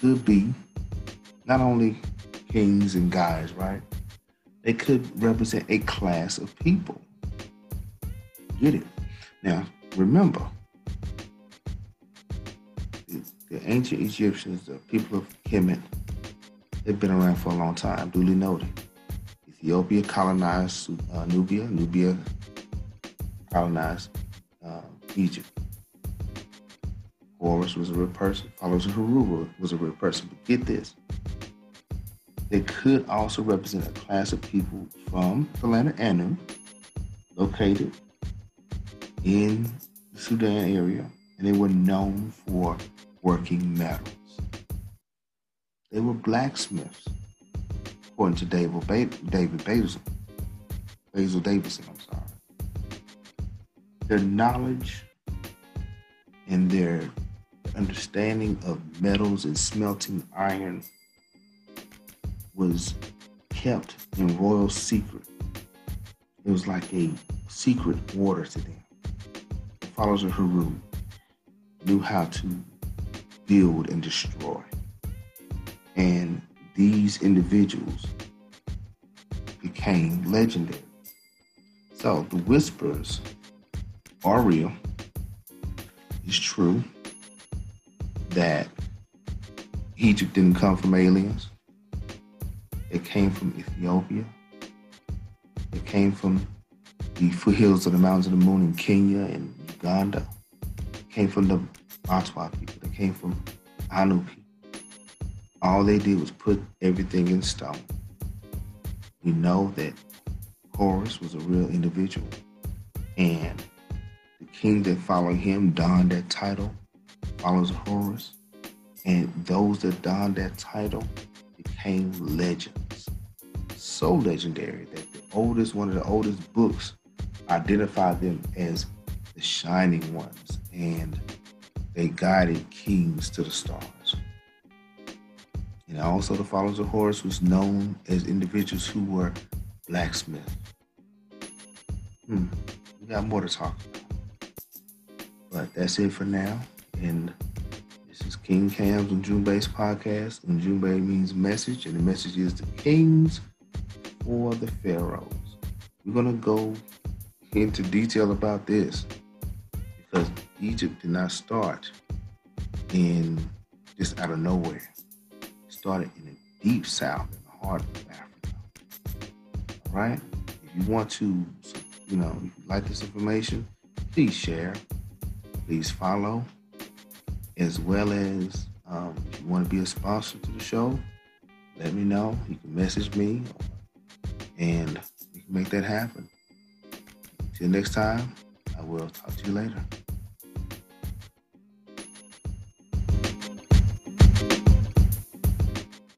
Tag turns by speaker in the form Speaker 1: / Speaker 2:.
Speaker 1: could be not only kings and guys, right? They could represent a class of people. Get it? Now, remember, the, ancient Egyptians, the people of Kemet, they've been around for a long time, duly noted. Ethiopia colonized uh, Nubia, Nubia colonized uh, Egypt. Horus was a real person, followers of Heru was a real person. But get this they could also represent a class of people from the land of Anu, located in the Sudan area, and they were known for working metals. They were blacksmiths, according to David, ba- David Basil, Basil Davidson, I'm sorry. Their knowledge and their understanding of metals and smelting iron was kept in royal secret. It was like a secret order to them. The followers of Heru knew how to build and destroy. And these individuals became legendary. So the whispers are real. It's true that Egypt didn't come from aliens. It came from Ethiopia. It came from the foothills of the Mountains of the Moon in Kenya and Uganda. It came from the Batwa people. It came from Anu people. All they did was put everything in stone. We know that Horus was a real individual, and the king that followed him donned that title, follows Horus, and those that donned that title became legends. So legendary that the oldest, one of the oldest books identified them as the shining ones, and they guided kings to the stars. And also, the followers of Horus was known as individuals who were blacksmiths. Hmm, we got more to talk about. But that's it for now. And this is King Cam's and Junbei's podcast. And Junbei means message, and the message is the kings for the pharaohs. We're gonna go into detail about this because Egypt did not start in just out of nowhere. It started in the deep south, in the heart of Africa. All right. If you want to, you know, like this information, please share, please follow as well as um, you want to be a sponsor to the show, let me know. You can message me and we can make that happen. Until next time, I will talk to you later.